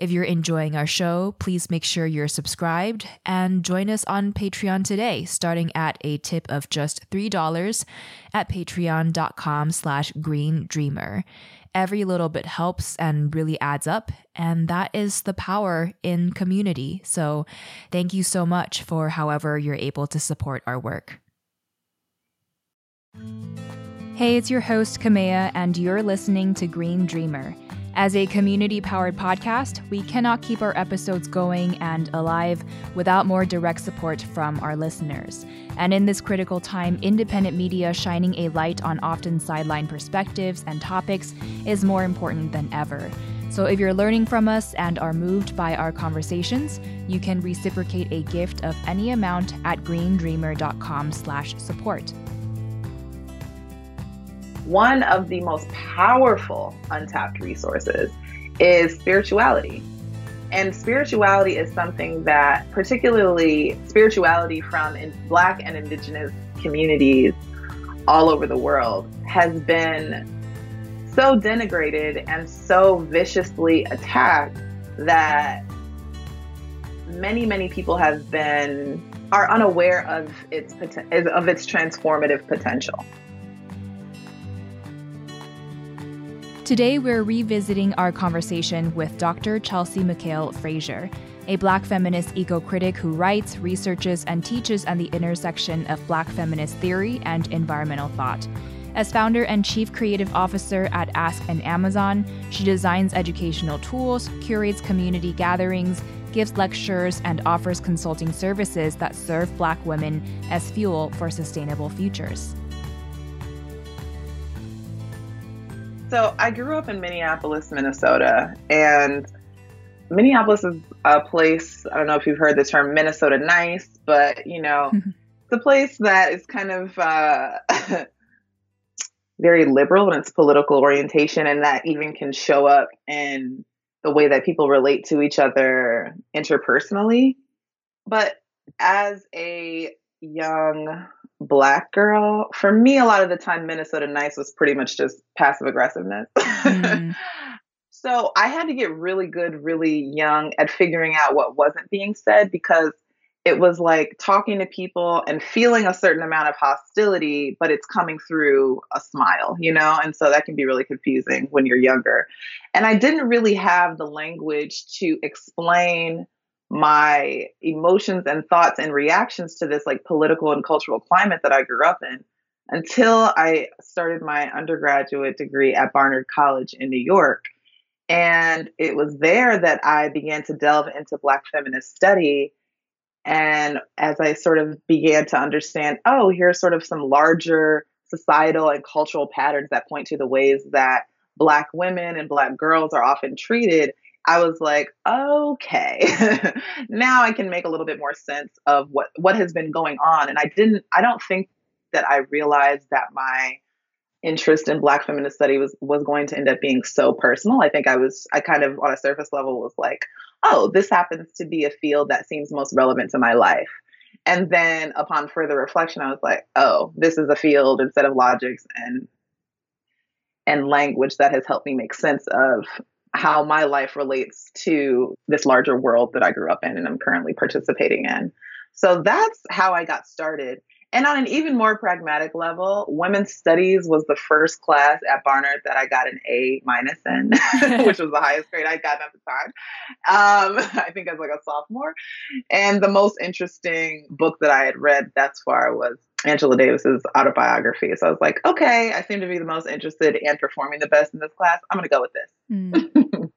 If you're enjoying our show, please make sure you're subscribed and join us on Patreon today, starting at a tip of just $3 at patreon.com slash green dreamer. Every little bit helps and really adds up, and that is the power in community. So thank you so much for however you're able to support our work. Hey, it's your host, Kamea, and you're listening to Green Dreamer. As a community powered podcast, we cannot keep our episodes going and alive without more direct support from our listeners. And in this critical time, independent media shining a light on often sidelined perspectives and topics is more important than ever. So if you're learning from us and are moved by our conversations, you can reciprocate a gift of any amount at greendreamer.com/support one of the most powerful untapped resources is spirituality. And spirituality is something that, particularly spirituality from in Black and Indigenous communities all over the world, has been so denigrated and so viciously attacked that many, many people have been are unaware of its of its transformative potential. Today, we're revisiting our conversation with Dr. Chelsea Mikael Frazier, a black feminist eco critic who writes, researches, and teaches at the intersection of black feminist theory and environmental thought. As founder and chief creative officer at Ask an Amazon, she designs educational tools, curates community gatherings, gives lectures, and offers consulting services that serve black women as fuel for sustainable futures. So I grew up in Minneapolis, Minnesota, and Minneapolis is a place, I don't know if you've heard the term Minnesota nice, but you know, it's a place that is kind of uh, very liberal in its political orientation, and that even can show up in the way that people relate to each other interpersonally. But as a young black girl, for me, a lot of the time, Minnesota nice was pretty much just passive aggressiveness. Mm. so I had to get really good, really young at figuring out what wasn't being said because it was like talking to people and feeling a certain amount of hostility, but it's coming through a smile, you know? And so that can be really confusing when you're younger. And I didn't really have the language to explain my emotions and thoughts and reactions to this like political and cultural climate that I grew up in until I started my undergraduate degree at Barnard College in New York. And it was there that I began to delve into Black feminist study. And as I sort of began to understand, oh, here's sort of some larger societal and cultural patterns that point to the ways that Black women and Black girls are often treated, I was like, okay, now I can make a little bit more sense of what what has been going on. And I didn't, I don't think that I realized that my interest in Black feminist study was was going to end up being so personal. I think I was, I kind of on a surface level was like, oh, this happens to be a field that seems most relevant to my life. And then upon further reflection, I was like, oh, this is a field instead of logics and and language that has helped me make sense of how my life relates to this larger world that I grew up in and I'm currently participating in. So that's how I got started. And on an even more pragmatic level, women's studies was the first class at Barnard that I got an A minus in, which was the highest grade I'd gotten at the time. Um, I think I was like a sophomore. And the most interesting book that I had read thus far was Angela Davis's autobiography. So I was like, okay, I seem to be the most interested and performing the best in this class. I'm going to go with this. Mm.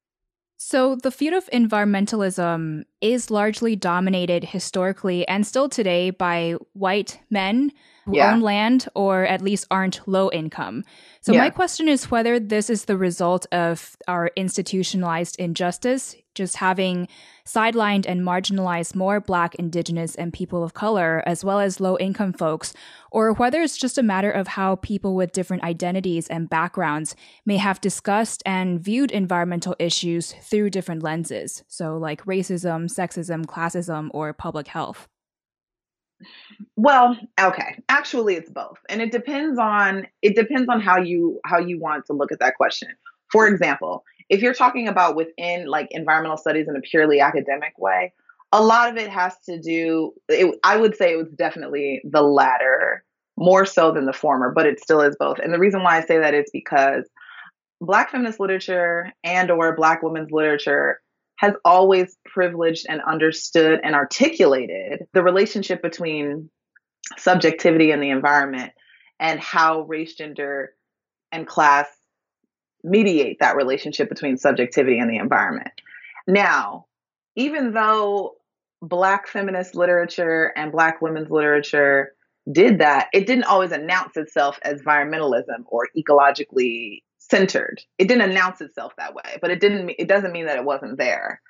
so the field of environmentalism is largely dominated historically and still today by white men. yeah. own land or at least aren't low income. So, yeah. my question is whether this is the result of our institutionalized injustice, just having sidelined and marginalized more Black, Indigenous, and people of color, as well as low income folks, or whether it's just a matter of how people with different identities and backgrounds may have discussed and viewed environmental issues through different lenses. So, like racism, sexism, classism, or public health. Well, okay. Actually, it's both. And it depends on it depends on how you how you want to look at that question. For example, if you're talking about within like environmental studies in a purely academic way, a lot of it has to do it, I would say it was definitely the latter more so than the former, but it still is both. And the reason why I say that is because black feminist literature and or black women's literature has always privileged and understood and articulated the relationship between subjectivity and the environment and how race, gender, and class mediate that relationship between subjectivity and the environment. Now, even though Black feminist literature and Black women's literature did that, it didn't always announce itself as environmentalism or ecologically centered. It didn't announce itself that way, but it didn't it doesn't mean that it wasn't there.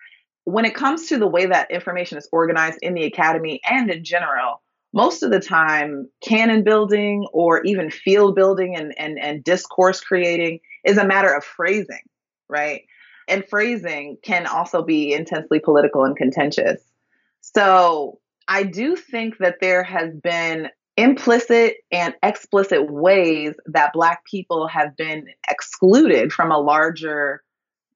When it comes to the way that information is organized in the academy and in general, most of the time canon building or even field building and, and, and discourse creating is a matter of phrasing, right? And phrasing can also be intensely political and contentious. So I do think that there has been implicit and explicit ways that Black people have been excluded from a larger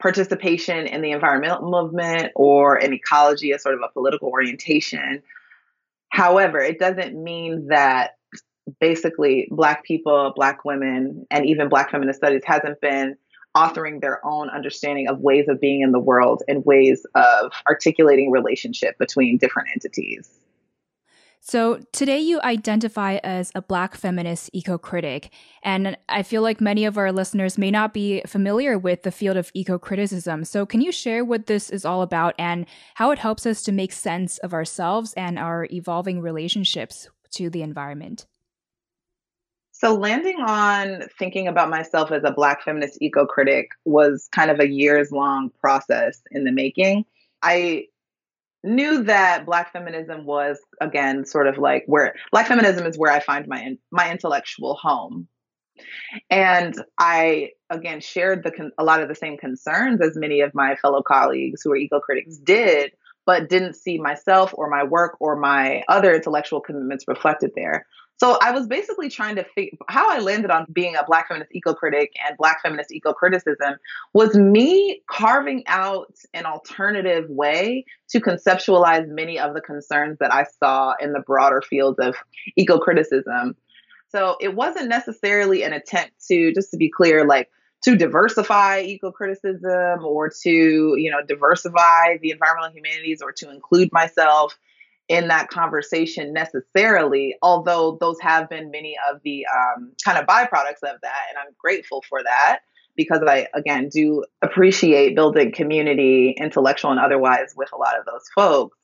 participation in the environmental movement or in ecology as sort of a political orientation. However, it doesn't mean that basically Black people, Black women, and even Black feminist studies hasn't been authoring their own understanding of ways of being in the world and ways of articulating relationship between different entities. So today you identify as a Black feminist eco critic, and I feel like many of our listeners may not be familiar with the field of eco criticism. So can you share what this is all about and how it helps us to make sense of ourselves and our evolving relationships to the environment? So, landing on thinking about myself as a Black feminist eco critic was kind of a years long process in the making. I knew that black feminism was again sort of like where black feminism is where I find my my intellectual home. And I again shared the a lot of the same concerns as many of my fellow colleagues who are eco critics did, but didn't see myself or my work or my other intellectual commitments reflected there. So I was basically trying to figure how I landed on being a Black feminist eco critic and Black feminist eco criticism was me carving out an alternative way to conceptualize many of the concerns that I saw in the broader fields of eco criticism. So it wasn't necessarily an attempt to, just to be clear, like to diversify eco criticism or to, you know, diversify the environmental humanities or to include myself in that conversation necessarily, although those have been many of the um, kind of byproducts of that. And I'm grateful for that because I, again, do appreciate building community, intellectual and otherwise, with a lot of those folks.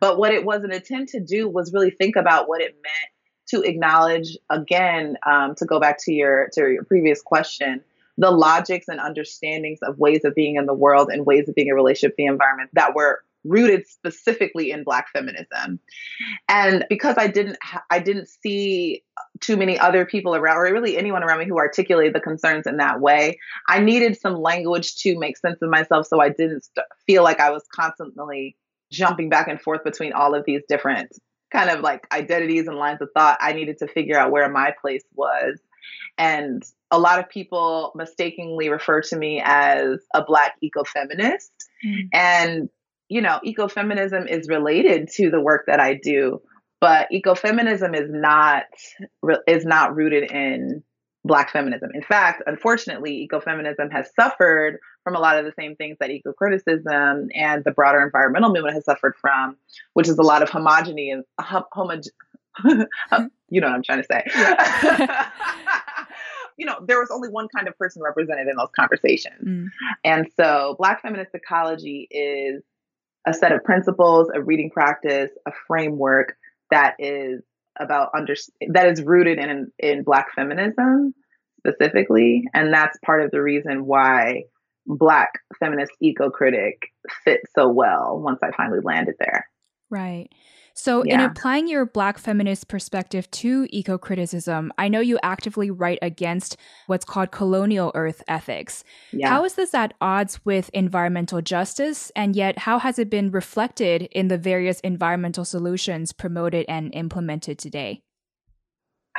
But what it was an attempt to do was really think about what it meant to acknowledge, again, um, to go back to your to your previous question, the logics and understandings of ways of being in the world and ways of being in relationship with the environment that were rooted specifically in black feminism and because i didn't ha- i didn't see too many other people around or really anyone around me who articulated the concerns in that way i needed some language to make sense of myself so i didn't st- feel like i was constantly jumping back and forth between all of these different kind of like identities and lines of thought i needed to figure out where my place was and a lot of people mistakenly refer to me as a black ecofeminist. Mm. And you know, ecofeminism is related to the work that I do, but ecofeminism is not is not rooted in black feminism. In fact, unfortunately, ecofeminism has suffered from a lot of the same things that eco-criticism and the broader environmental movement has suffered from, which is a lot of homogeny and homo- you know what I'm trying to say. Yeah. you know, there was only one kind of person represented in those conversations. Mm. And so black feminist ecology is a set of principles, a reading practice, a framework that is about under that is rooted in in black feminism specifically. And that's part of the reason why black feminist eco critic fit so well once i finally landed there. Right so, yeah. in applying your Black feminist perspective to eco criticism, I know you actively write against what's called colonial earth ethics. Yeah. How is this at odds with environmental justice? And yet, how has it been reflected in the various environmental solutions promoted and implemented today?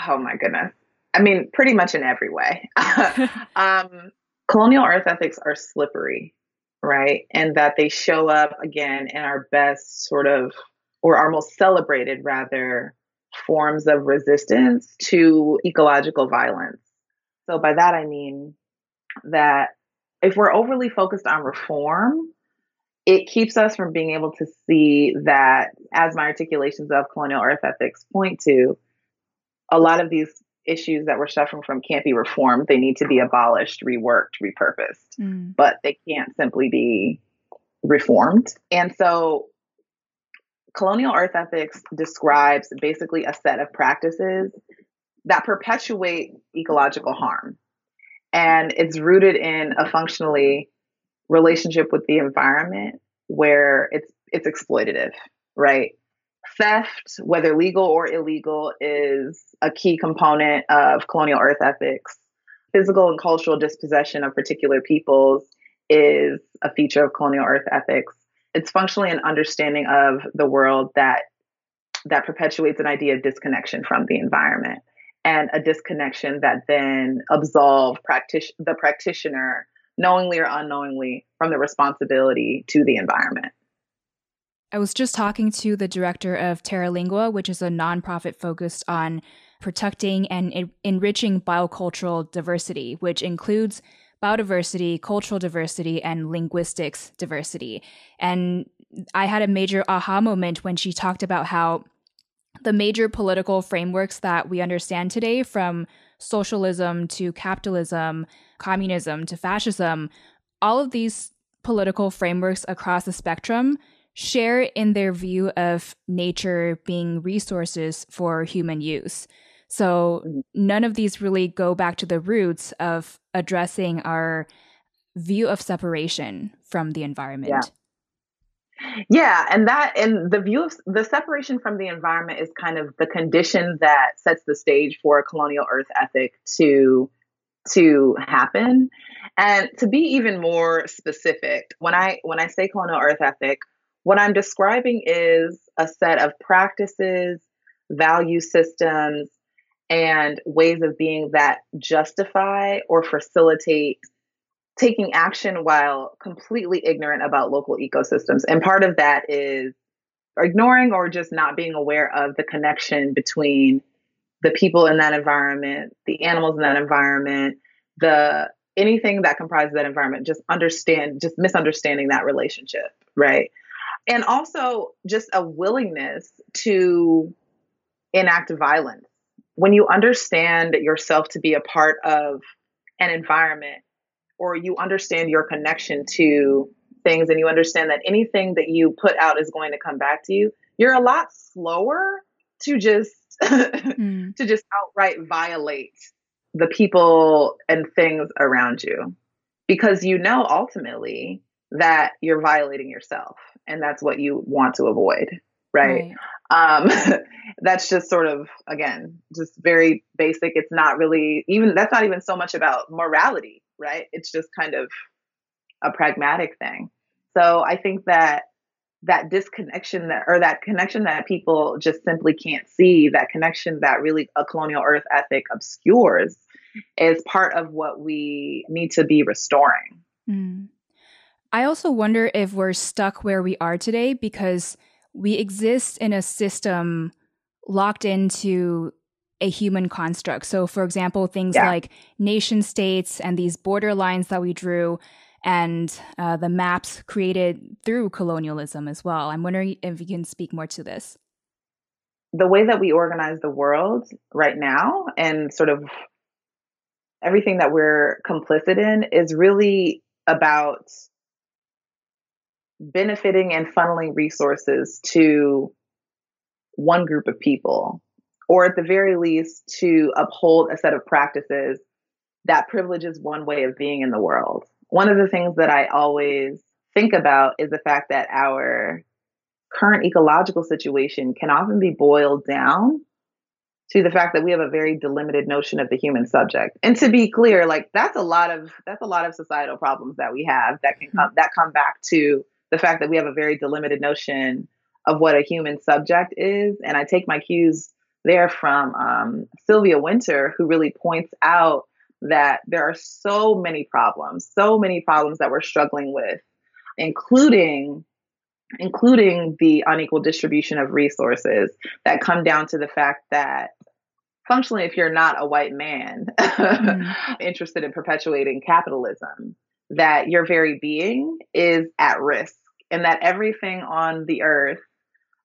Oh, my goodness. I mean, pretty much in every way. um, colonial earth ethics are slippery, right? And that they show up again in our best sort of or our most celebrated, rather, forms of resistance to ecological violence. So, by that I mean that if we're overly focused on reform, it keeps us from being able to see that, as my articulations of colonial earth ethics point to, a lot of these issues that we're suffering from can't be reformed. They need to be abolished, reworked, repurposed, mm. but they can't simply be reformed. And so colonial earth ethics describes basically a set of practices that perpetuate ecological harm. And it's rooted in a functionally relationship with the environment where it's it's exploitative, right? Theft, whether legal or illegal, is a key component of colonial earth ethics. Physical and cultural dispossession of particular peoples is a feature of colonial earth ethics it's functionally an understanding of the world that that perpetuates an idea of disconnection from the environment and a disconnection that then absolve practic- the practitioner knowingly or unknowingly from the responsibility to the environment. I was just talking to the director of Terralingua, which is a nonprofit focused on protecting and en- enriching biocultural diversity, which includes biodiversity, cultural diversity, and linguistics diversity. And I had a major aha moment when she talked about how the major political frameworks that we understand today, from socialism to capitalism, communism to fascism, all of these political frameworks across the spectrum share in their view of nature being resources for human use. So mm-hmm. none of these really go back to the roots of addressing our view of separation from the environment. Yeah. Yeah, and that and the view of the separation from the environment is kind of the condition that sets the stage for a colonial earth ethic to to happen. And to be even more specific, when I when I say colonial earth ethic, what I'm describing is a set of practices, value systems, and ways of being that justify or facilitate taking action while completely ignorant about local ecosystems. And part of that is ignoring or just not being aware of the connection between the people in that environment, the animals in that environment, the anything that comprises that environment, just understand, just misunderstanding that relationship, right? And also just a willingness to enact violence when you understand yourself to be a part of an environment or you understand your connection to things and you understand that anything that you put out is going to come back to you you're a lot slower to just mm. to just outright violate the people and things around you because you know ultimately that you're violating yourself and that's what you want to avoid right, right. Um that's just sort of again just very basic. It's not really even that's not even so much about morality right? It's just kind of a pragmatic thing. So i think that that disconnection that or that connection that people just simply can't see that connection that really a colonial earth ethic obscures is part of what we need to be restoring. Mm. i also wonder if we're stuck where we are today because we exist in a system locked into a human construct. So, for example, things yeah. like nation states and these border lines that we drew and uh, the maps created through colonialism as well. I'm wondering if you can speak more to this. The way that we organize the world right now and sort of everything that we're complicit in is really about benefiting and funneling resources to one group of people or at the very least to uphold a set of practices that privileges one way of being in the world. One of the things that I always think about is the fact that our current ecological situation can often be boiled down to the fact that we have a very delimited notion of the human subject. And to be clear, like that's a lot of that's a lot of societal problems that we have that can mm-hmm. come that come back to the fact that we have a very delimited notion of what a human subject is. And I take my cues there from um, Sylvia Wynter, who really points out that there are so many problems, so many problems that we're struggling with, including including the unequal distribution of resources that come down to the fact that functionally if you're not a white man mm. interested in perpetuating capitalism that your very being is at risk and that everything on the earth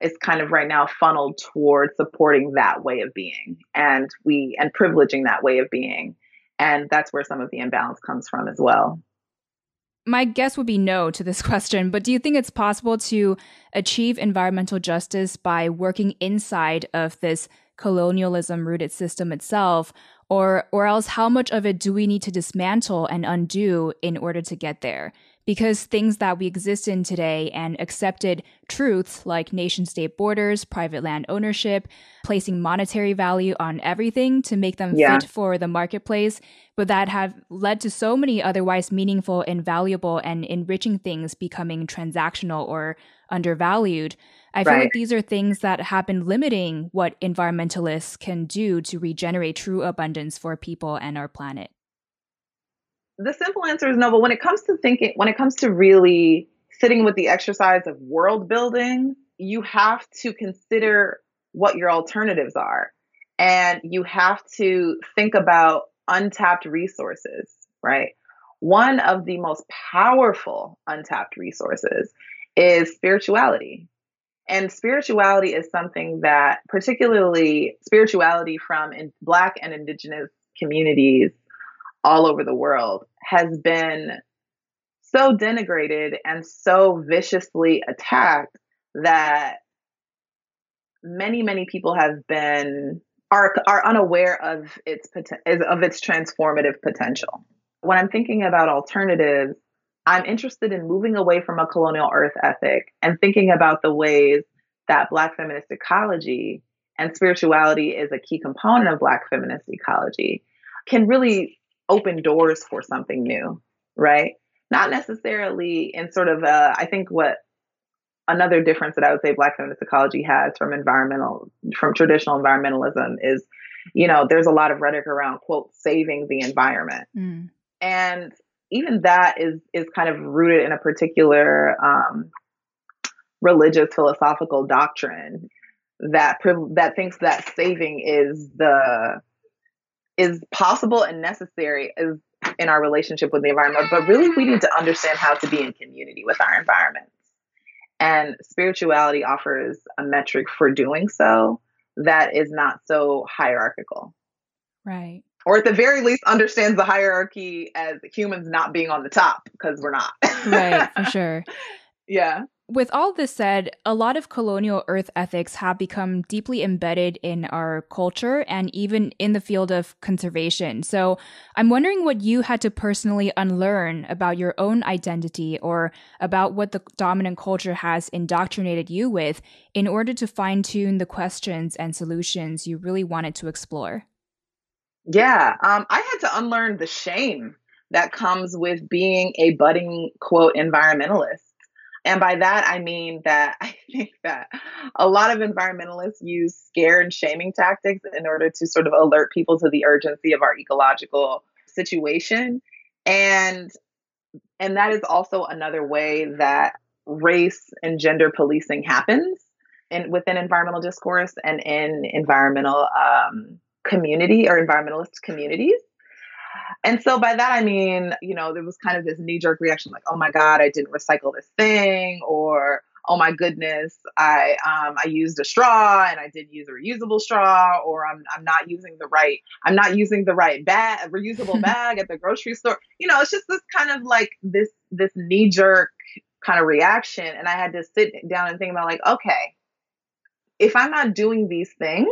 is kind of right now funneled towards supporting that way of being and we and privileging that way of being and that's where some of the imbalance comes from as well my guess would be no to this question, but do you think it's possible to achieve environmental justice by working inside of this colonialism rooted system itself? Or, or else, how much of it do we need to dismantle and undo in order to get there? because things that we exist in today and accepted truths like nation state borders, private land ownership, placing monetary value on everything to make them yeah. fit for the marketplace, but that have led to so many otherwise meaningful and valuable and enriching things becoming transactional or undervalued. I feel right. like these are things that have been limiting what environmentalists can do to regenerate true abundance for people and our planet the simple answer is no. But when it comes to thinking, when it comes to really sitting with the exercise of world building, you have to consider what your alternatives are. And you have to think about untapped resources, right? One of the most powerful untapped resources is spirituality. And spirituality is something that, particularly spirituality from in Black and Indigenous communities, all over the world has been so denigrated and so viciously attacked that many many people have been are are unaware of its of its transformative potential. When I'm thinking about alternatives, I'm interested in moving away from a colonial earth ethic and thinking about the ways that black feminist ecology and spirituality is a key component of black feminist ecology can really open doors for something new, right? Not necessarily in sort of, uh, I think what another difference that I would say Black feminist ecology has from environmental, from traditional environmentalism is, you know, there's a lot of rhetoric around quote saving the environment, mm. and even that is is kind of rooted in a particular um, religious philosophical doctrine that that thinks that saving is the is possible and necessary is in our relationship with the environment. But really, we need to understand how to be in community with our environments. And spirituality offers a metric for doing so that is not so hierarchical. Right. Or at the very least, understands the hierarchy as humans not being on the top because we're not. right, for sure. Yeah. With all this said, a lot of colonial earth ethics have become deeply embedded in our culture and even in the field of conservation. So I'm wondering what you had to personally unlearn about your own identity or about what the dominant culture has indoctrinated you with in order to fine tune the questions and solutions you really wanted to explore. Yeah, um, I had to unlearn the shame that comes with being a budding quote environmentalist. And by that, I mean that I think that a lot of environmentalists use scare and shaming tactics in order to sort of alert people to the urgency of our ecological situation. And and that is also another way that race and gender policing happens in within environmental discourse and in environmental um, community or environmentalist communities. And so by that I mean, you know, there was kind of this knee jerk reaction like, oh my God, I didn't recycle this thing, or oh my goodness, I um, I used a straw and I didn't use a reusable straw, or I'm I'm not using the right I'm not using the right bag reusable bag at the grocery store. You know, it's just this kind of like this this knee jerk kind of reaction, and I had to sit down and think about like, okay, if I'm not doing these things,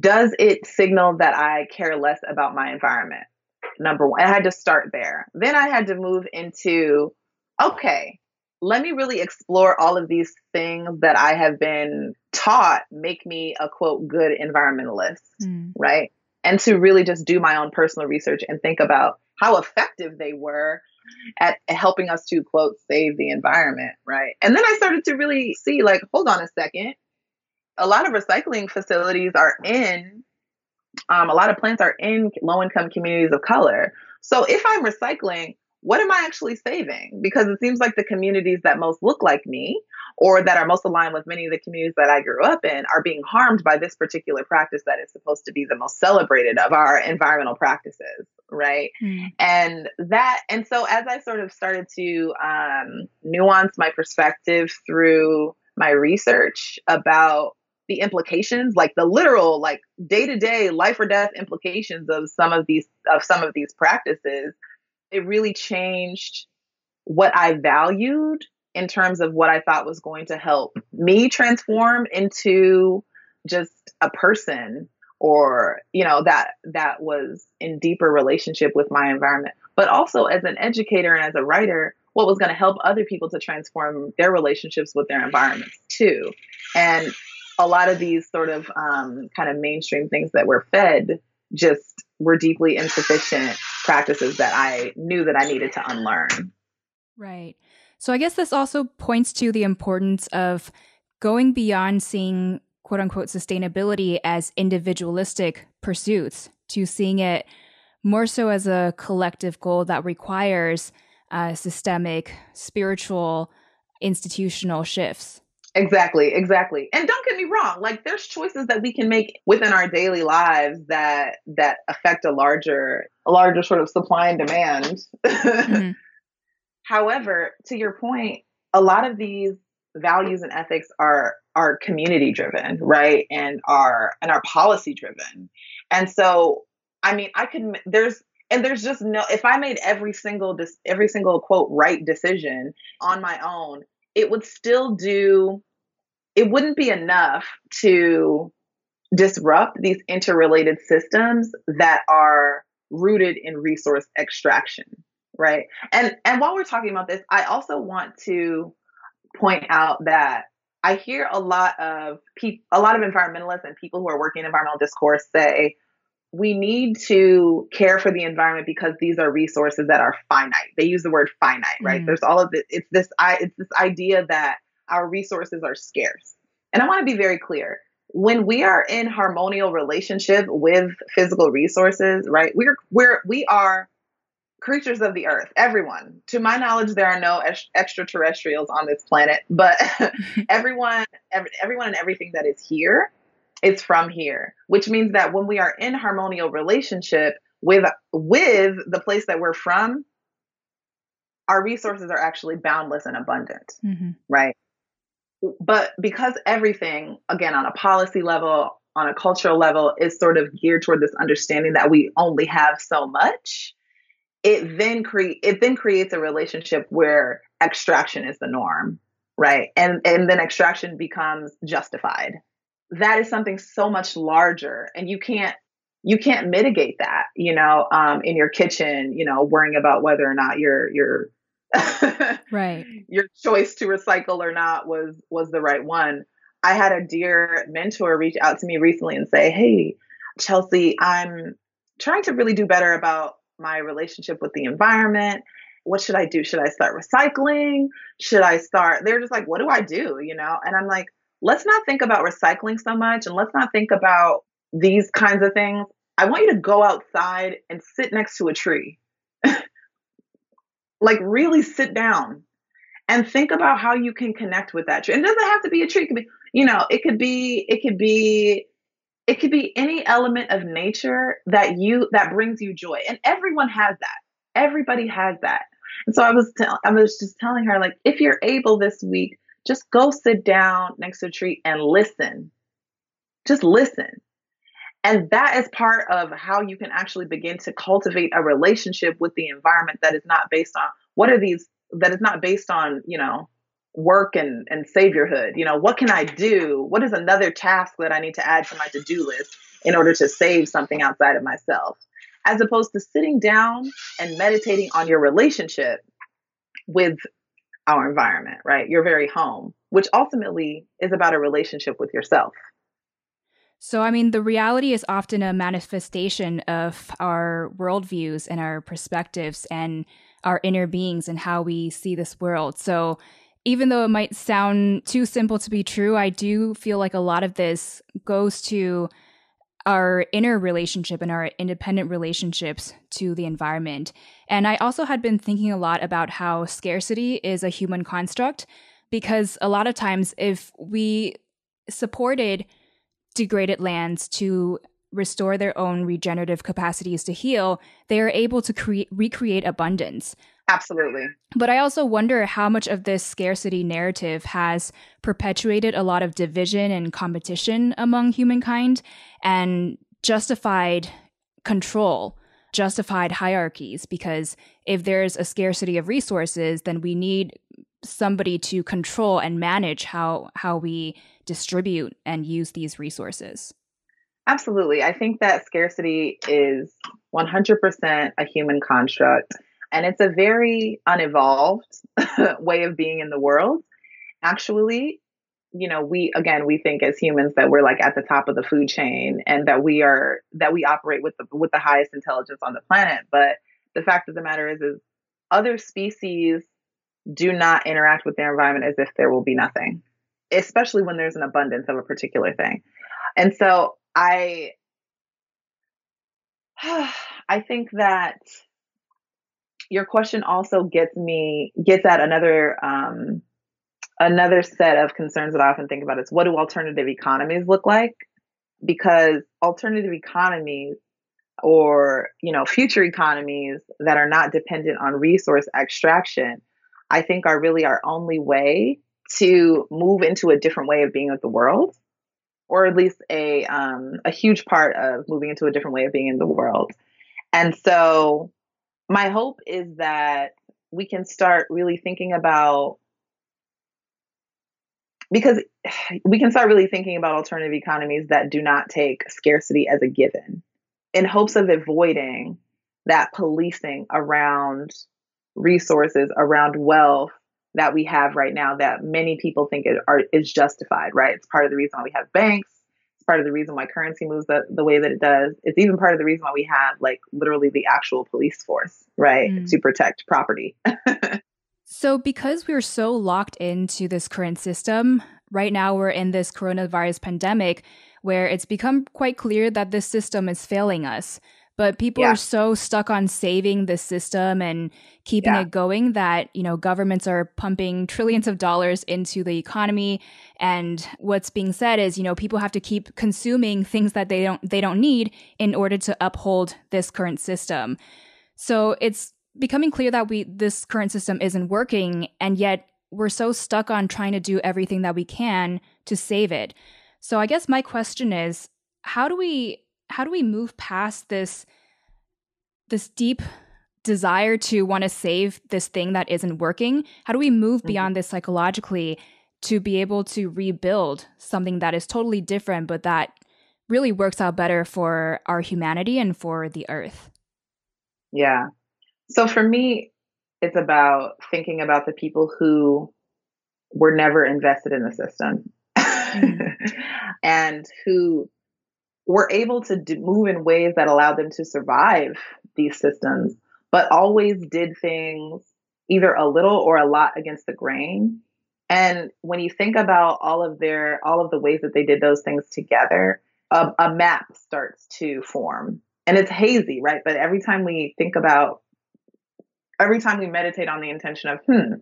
does it signal that I care less about my environment? Number one, I had to start there. Then I had to move into, okay, let me really explore all of these things that I have been taught make me a quote good environmentalist, mm. right? And to really just do my own personal research and think about how effective they were at helping us to quote save the environment, right? And then I started to really see like hold on a second. A lot of recycling facilities are in um, a lot of plants are in low income communities of color. So if I'm recycling, what am I actually saving? Because it seems like the communities that most look like me or that are most aligned with many of the communities that I grew up in are being harmed by this particular practice that is supposed to be the most celebrated of our environmental practices, right? Mm. And that, and so as I sort of started to um, nuance my perspective through my research about the implications like the literal like day to day life or death implications of some of these of some of these practices it really changed what I valued in terms of what I thought was going to help me transform into just a person or you know that that was in deeper relationship with my environment but also as an educator and as a writer what was going to help other people to transform their relationships with their environments too. And a lot of these sort of um, kind of mainstream things that we're fed just were deeply insufficient practices that I knew that I needed to unlearn. Right. So I guess this also points to the importance of going beyond seeing quote unquote sustainability as individualistic pursuits to seeing it more so as a collective goal that requires uh, systemic, spiritual, institutional shifts. Exactly, exactly. And don't get me wrong, like there's choices that we can make within our daily lives that that affect a larger a larger sort of supply and demand. Mm-hmm. However, to your point, a lot of these values and ethics are are community driven, right? And are and are policy driven. And so, I mean, I could there's and there's just no if I made every single every single quote right decision on my own, it would still do it wouldn't be enough to disrupt these interrelated systems that are rooted in resource extraction right? And and while we're talking about this i also want to point out that i hear a lot of people a lot of environmentalists and people who are working in environmental discourse say we need to care for the environment because these are resources that are finite they use the word finite right mm. there's all of this it's this i it's this idea that our resources are scarce and i want to be very clear when we are in harmonial relationship with physical resources, right? We're we're we are creatures of the earth. Everyone, to my knowledge, there are no ex- extraterrestrials on this planet, but everyone, every, everyone, and everything that is here is from here. Which means that when we are in harmonial relationship with with the place that we're from, our resources are actually boundless and abundant, mm-hmm. right? but because everything, again, on a policy level, on a cultural level, is sort of geared toward this understanding that we only have so much, it then create it then creates a relationship where extraction is the norm, right? And and then extraction becomes justified. That is something so much larger, and you can't you can't mitigate that, you know, um, in your kitchen, you know, worrying about whether or not your your right. Your choice to recycle or not was was the right one. I had a dear mentor reach out to me recently and say, "Hey, Chelsea, I'm trying to really do better about my relationship with the environment. What should I do? Should I start recycling? Should I start?" They're just like, "What do I do?" You know? And I'm like, "Let's not think about recycling so much and let's not think about these kinds of things. I want you to go outside and sit next to a tree like really sit down and think about how you can connect with that tree. And it doesn't have to be a tree. It could be, you know, it could be, it could be, it could be any element of nature that you that brings you joy. And everyone has that. Everybody has that. And so I was I was just telling her like if you're able this week, just go sit down next to a tree and listen. Just listen. And that is part of how you can actually begin to cultivate a relationship with the environment that is not based on what are these, that is not based on, you know, work and, and saviorhood. You know, what can I do? What is another task that I need to add to my to do list? in order to save something outside of myself, as opposed to sitting down and meditating on your relationship with our environment, right? Your very home, which ultimately is about a relationship with yourself. So, I mean, the reality is often a manifestation of our worldviews and our perspectives and our inner beings and how we see this world. So, even though it might sound too simple to be true, I do feel like a lot of this goes to our inner relationship and our independent relationships to the environment. And I also had been thinking a lot about how scarcity is a human construct because a lot of times if we supported degraded lands to restore their own regenerative capacities to heal, they are able to cre- recreate abundance. Absolutely. But I also wonder how much of this scarcity narrative has perpetuated a lot of division and competition among humankind and justified control, justified hierarchies. Because if there's a scarcity of resources, then we need somebody to control and manage how how we distribute and use these resources. Absolutely. I think that scarcity is 100% a human construct and it's a very unevolved way of being in the world. Actually, you know, we again we think as humans that we're like at the top of the food chain and that we are that we operate with the with the highest intelligence on the planet, but the fact of the matter is is other species do not interact with their environment as if there will be nothing, especially when there's an abundance of a particular thing. And so I I think that your question also gets me gets at another um, another set of concerns that I often think about is what do alternative economies look like? Because alternative economies or you know future economies that are not dependent on resource extraction, I think are really our only way to move into a different way of being with the world, or at least a um, a huge part of moving into a different way of being in the world. And so my hope is that we can start really thinking about because we can start really thinking about alternative economies that do not take scarcity as a given in hopes of avoiding that policing around resources around wealth that we have right now that many people think it are, is justified right? It's part of the reason why we have banks part of the reason why currency moves the, the way that it does. It's even part of the reason why we have like literally the actual police force, right, mm. to protect property. so, because we're so locked into this current system, right now we're in this coronavirus pandemic where it's become quite clear that this system is failing us but people yeah. are so stuck on saving the system and keeping yeah. it going that you know governments are pumping trillions of dollars into the economy and what's being said is you know people have to keep consuming things that they don't they don't need in order to uphold this current system so it's becoming clear that we this current system isn't working and yet we're so stuck on trying to do everything that we can to save it so i guess my question is how do we how do we move past this this deep desire to want to save this thing that isn't working? How do we move mm-hmm. beyond this psychologically to be able to rebuild something that is totally different but that really works out better for our humanity and for the earth? Yeah. So for me, it's about thinking about the people who were never invested in the system mm-hmm. and who were able to do, move in ways that allowed them to survive these systems, but always did things either a little or a lot against the grain. And when you think about all of their all of the ways that they did those things together, a, a map starts to form. And it's hazy, right? But every time we think about every time we meditate on the intention of, hmm,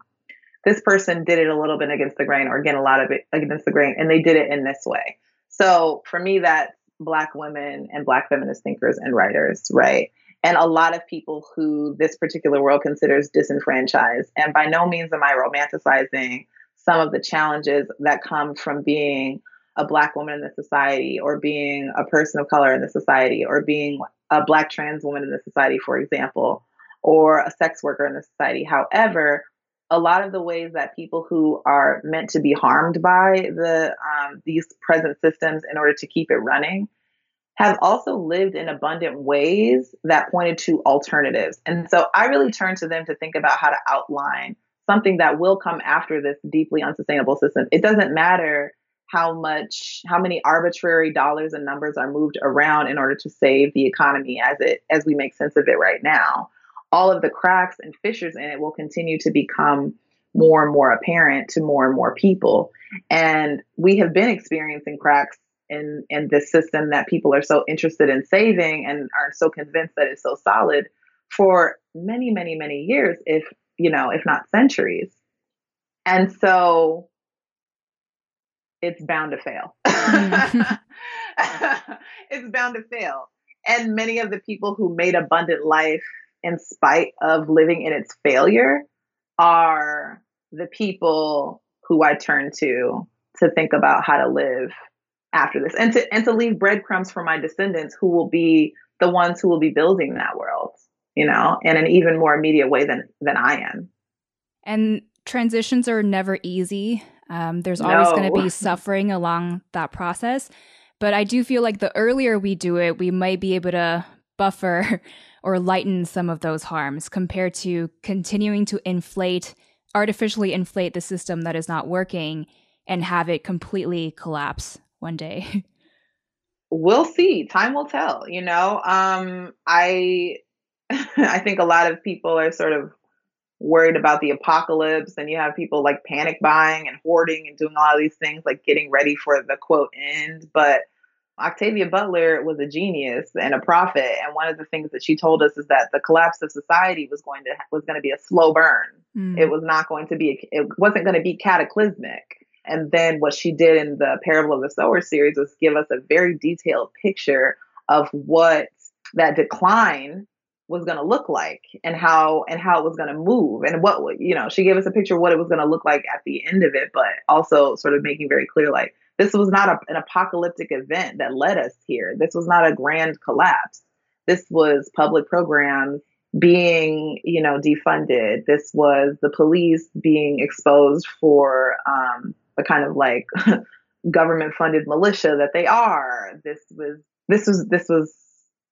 this person did it a little bit against the grain or again a lot of it against the grain and they did it in this way. So for me that's Black women and Black feminist thinkers and writers, right? And a lot of people who this particular world considers disenfranchised. And by no means am I romanticizing some of the challenges that come from being a Black woman in the society or being a person of color in the society or being a Black trans woman in the society, for example, or a sex worker in the society. However, a lot of the ways that people who are meant to be harmed by the um, these present systems in order to keep it running have also lived in abundant ways that pointed to alternatives. And so I really turned to them to think about how to outline something that will come after this deeply unsustainable system. It doesn't matter how much how many arbitrary dollars and numbers are moved around in order to save the economy as it as we make sense of it right now. All of the cracks and fissures in it will continue to become more and more apparent to more and more people. And we have been experiencing cracks in in this system that people are so interested in saving and are so convinced that it's so solid for many, many, many years, if you know, if not centuries. And so it's bound to fail. Mm. it's bound to fail. And many of the people who made abundant life in spite of living in its failure are the people who I turn to to think about how to live after this and to and to leave breadcrumbs for my descendants who will be the ones who will be building that world you know in an even more immediate way than than i am. And transitions are never easy. Um, there's always no. going to be suffering along that process. But i do feel like the earlier we do it we might be able to buffer or lighten some of those harms compared to continuing to inflate artificially inflate the system that is not working and have it completely collapse one day? We'll see. Time will tell, you know. Um I I think a lot of people are sort of worried about the apocalypse and you have people like panic buying and hoarding and doing all of these things like getting ready for the quote end, but Octavia Butler was a genius and a prophet, and one of the things that she told us is that the collapse of society was going to was going to be a slow burn. Mm. It was not going to be it wasn't going to be cataclysmic. And then what she did in the Parable of the Sower series was give us a very detailed picture of what that decline was going to look like and how and how it was going to move and what you know she gave us a picture of what it was going to look like at the end of it but also sort of making very clear like this was not a, an apocalyptic event that led us here. This was not a grand collapse. This was public programs being you know defunded. This was the police being exposed for um, the kind of like government funded militia that they are. This was this was this was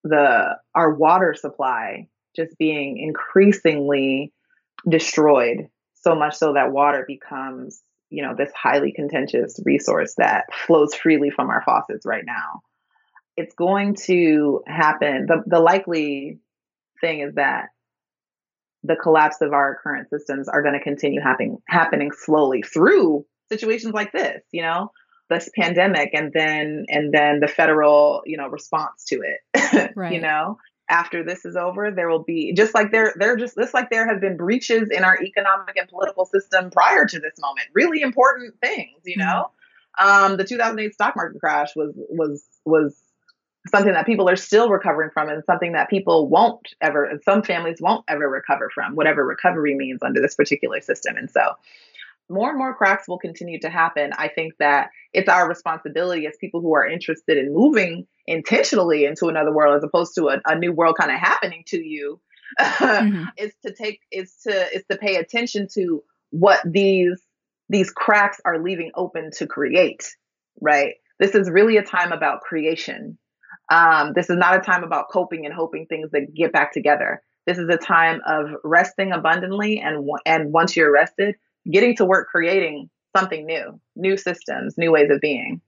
the our water supply just being increasingly destroyed so much so that water becomes you know this highly contentious resource that flows freely from our faucets right now it's going to happen the, the likely thing is that the collapse of our current systems are going to continue happening happening slowly through situations like this, you know, this pandemic and then and then the federal, you know, response to it. right. you know, after this is over, there will be just like there there just just like there have been breaches in our economic and political system prior to this moment. Really important things, you know. Um, the 2008 stock market crash was was was something that people are still recovering from and something that people won't ever and some families won't ever recover from whatever recovery means under this particular system and so more and more cracks will continue to happen. I think that it's our responsibility as people who are interested in moving intentionally into another world as opposed to a, a new world kind of happening to you mm-hmm. is to take is to is to pay attention to what these these cracks are leaving open to create right this is really a time about creation um, this is not a time about coping and hoping things that get back together this is a time of resting abundantly and and once you're rested getting to work creating something new, new systems, new ways of being.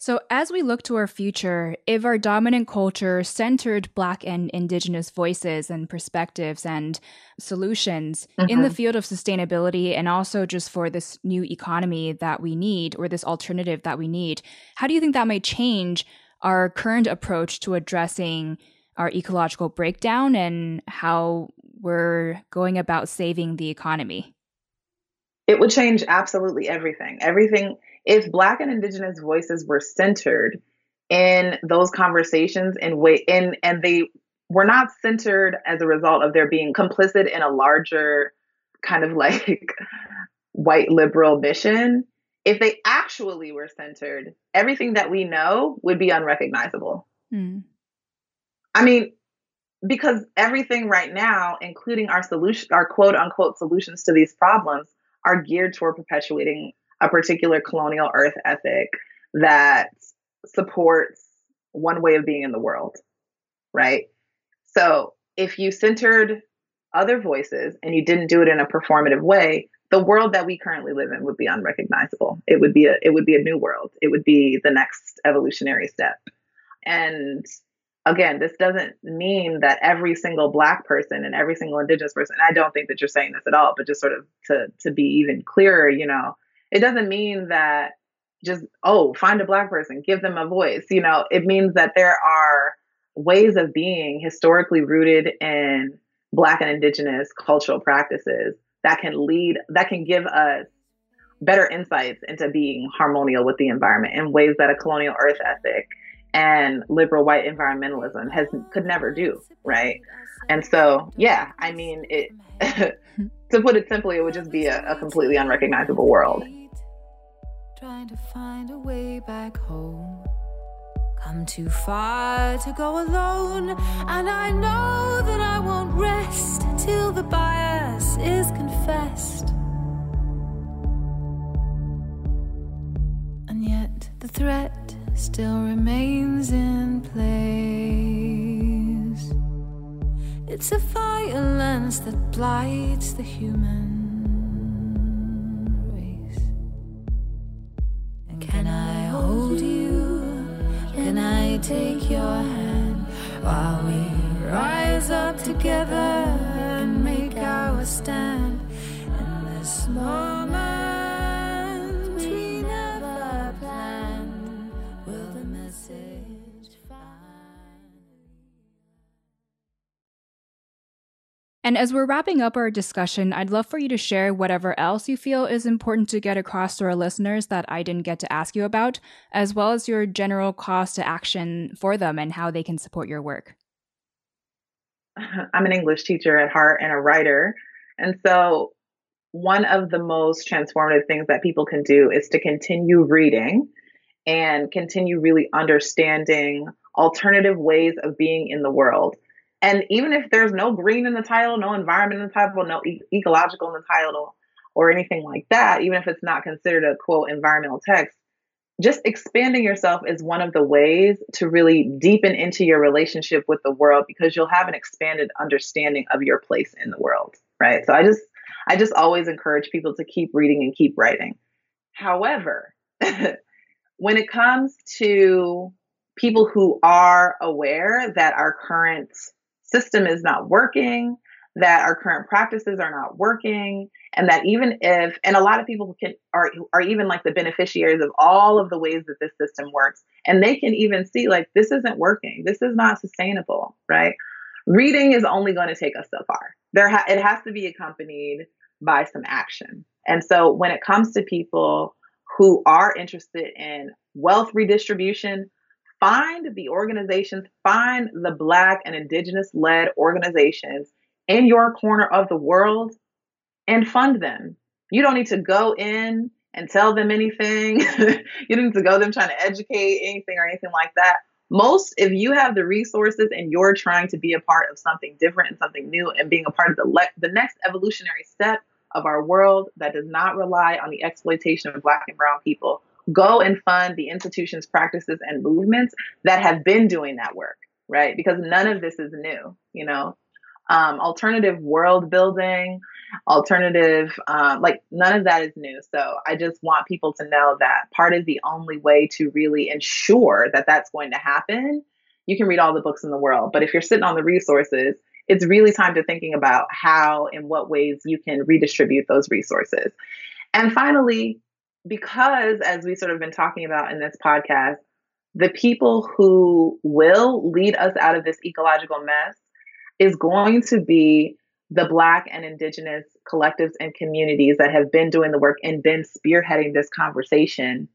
So, as we look to our future, if our dominant culture centered Black and Indigenous voices and perspectives and solutions mm-hmm. in the mm-hmm. field of sustainability and also just for this new economy that we need or this alternative that we need, how do you think that might change our current approach to addressing our ecological breakdown and how we're going about saving the economy? it would change absolutely everything. Everything, if Black and Indigenous voices were centered in those conversations and way in and they were not centered as a result of their being complicit in a larger kind of like white liberal mission if they actually were centered everything that we know would be unrecognizable mm. i mean because everything right now including our solution our quote unquote solutions to these problems are geared toward perpetuating a particular colonial earth ethic that supports one way of being in the world, right? So if you centered other voices and you didn't do it in a performative way, the world that we currently live in would be unrecognizable. It would be a it would be a new world. It would be the next evolutionary step. And again, this doesn't mean that every single black person and every single indigenous person, I don't think that you're saying this at all, but just sort of to to be even clearer, you know, it doesn't mean that just oh, find a black person, give them a voice. You know, it means that there are ways of being historically rooted in black and indigenous cultural practices that can lead that can give us better insights into being harmonial with the environment in ways that a colonial earth ethic and liberal white environmentalism has could never do right and so yeah i mean it to put it simply it would just be a, a completely unrecognizable world trying to find a way back home come too far to go alone and i know that i won't rest till the bias is confessed and yet the threat still remains in place. It's a violence that blights the human Can I hold you? Can I take your hand while we rise up together and make our stand in this moment? And as we're wrapping up our discussion, I'd love for you to share whatever else you feel is important to get across to our listeners that I didn't get to ask you about, as well as your general cause to action for them and how they can support your work. I'm an English teacher at heart and a writer. And so, one of the most transformative things that people can do is to continue reading and continue really understanding alternative ways of being in the world and even if there's no green in the title, no environment in the title, no e- ecological in the title, or anything like that, even if it's not considered a quote environmental text, just expanding yourself is one of the ways to really deepen into your relationship with the world because you'll have an expanded understanding of your place in the world, right? So I just I just always encourage people to keep reading and keep writing. However, when it comes to people who are aware that our current system is not working, that our current practices are not working, and that even if and a lot of people can are are even like the beneficiaries of all of the ways that this system works, and they can even see like this isn't working, this is not sustainable, right? Reading is only going to take us so far. There, ha- it has to be accompanied by some action. And so, when it comes to people who are interested in wealth redistribution, find the organizations, find the Black and Indigenous led organizations in your corner of the world and fund them. You don't need to go in and tell them anything. you don't need to go them trying to educate anything or anything like that. Most, if you have the resources and you're trying to be a part of something different and something new and being a part of the, le- the next evolutionary step of our world that does not rely on the exploitation of Black and Brown people, go and fund the institutions, practices, and movements that have been doing that work, right? Because none of this is new, you know. Um, alternative world building, alternative, um, like none of that is new. So I just want people to know that part of the only way to really ensure that that's going to happen. You can read all the books in the world, but if you're sitting on the resources, it's really time to thinking about how and what ways you can redistribute those resources. And finally, because as we sort of been talking about in this podcast, the people who will lead us out of this ecological mess is going to be the Black and Indigenous collectives and communities that have been doing the work and been spearheading this conversation.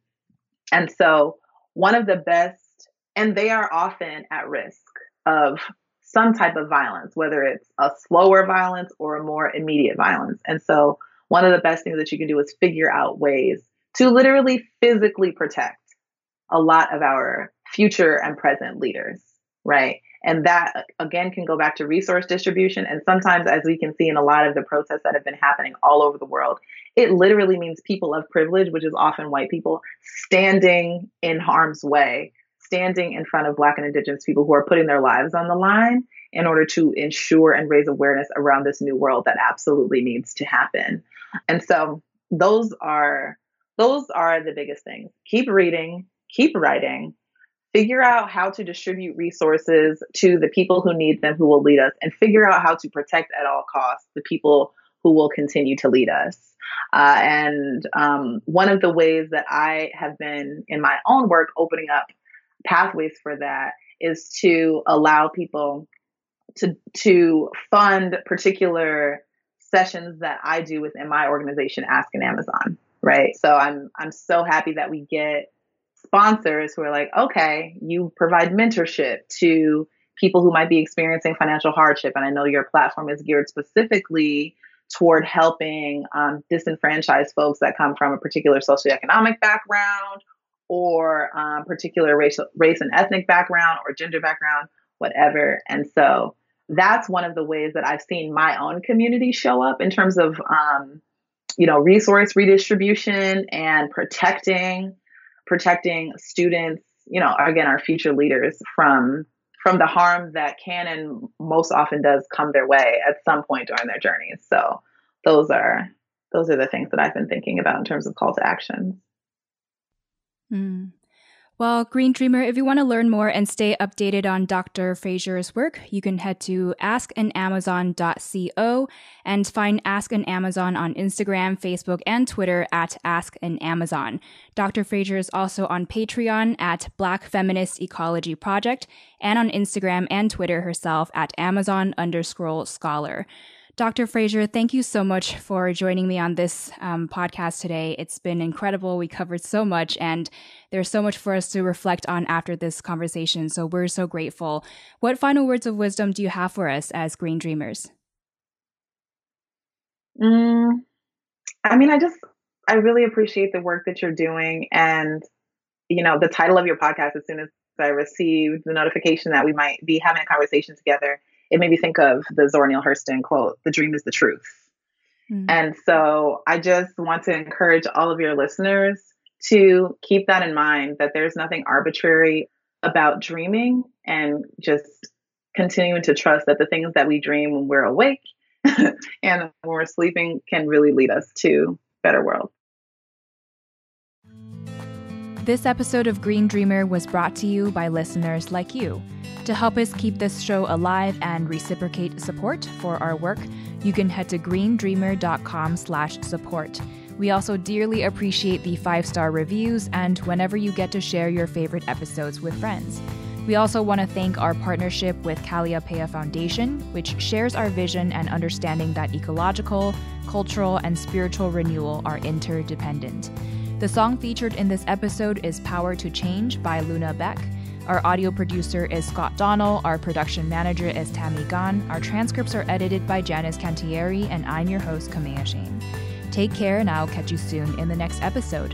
And so, one of the best, and they are often at risk of some type of violence, whether it's a slower violence or a more immediate violence. And so, one of the best things that you can do is figure out ways to literally physically protect a lot of our future and present leaders, right? And that again can go back to resource distribution. And sometimes, as we can see in a lot of the protests that have been happening all over the world, it literally means people of privilege, which is often white people, standing in harm's way standing in front of Black and Indigenous people who are putting their lives on the line in order to ensure and raise awareness around this new world that absolutely needs to happen. And so those are those are the biggest things. Keep reading, keep writing, figure out how to distribute resources to the people who need them who will lead us and figure out how to protect at all costs the people who will continue to lead us. Uh, and um, one of the ways that I have been in my own work opening up pathways for that is to allow people to to fund particular sessions that I do within my organization, Ask an Amazon. Right. So I'm I'm so happy that we get sponsors who are like, okay, you provide mentorship to people who might be experiencing financial hardship, and I know your platform is geared specifically toward helping um, disenfranchised folks that come from a particular socioeconomic background or um, particular race, race and ethnic background or gender background, whatever. And so that's one of the ways that I've seen my own community show up in terms of, um, you know, resource redistribution and protecting, protecting students, you know, again, our future leaders from from the harm that can and most often does come their way at some point during their journeys. So those are those are the things that I've been thinking about in terms of call to action. Mm. Well, Green Dreamer, if you want to learn more and stay updated on Dr. Frazier's work, you can head to askanamazon.co and find Ask an Amazon on Instagram, Facebook, and Twitter at Ask an Amazon. Dr. Frazier is also on Patreon at Black Feminist Ecology Project and on Instagram and Twitter herself at Amazon underscore scholar. Dr. Frazier, thank you so much for joining me on this um, podcast today. It's been incredible. We covered so much, and there's so much for us to reflect on after this conversation. So we're so grateful. What final words of wisdom do you have for us as Green Dreamers? Mm, I mean, I just, I really appreciate the work that you're doing. And, you know, the title of your podcast, as soon as I received the notification that we might be having a conversation together, it made me think of the Zora Neale Hurston quote, the dream is the truth. Mm-hmm. And so I just want to encourage all of your listeners to keep that in mind that there's nothing arbitrary about dreaming and just continuing to trust that the things that we dream when we're awake and when we're sleeping can really lead us to better world. This episode of Green Dreamer was brought to you by listeners like you. To help us keep this show alive and reciprocate support for our work, you can head to greendreamer.com/support. We also dearly appreciate the five-star reviews and whenever you get to share your favorite episodes with friends. We also want to thank our partnership with Kalliopeia Foundation, which shares our vision and understanding that ecological, cultural, and spiritual renewal are interdependent. The song featured in this episode is Power to Change by Luna Bec. Our audio producer is Scott Donnell. Our production manager is Tammy Gunn. Our transcripts are edited by Janice Cantieri, and I'm your host, Kamea Chayne. Take care, and I'll catch you soon in the next episode.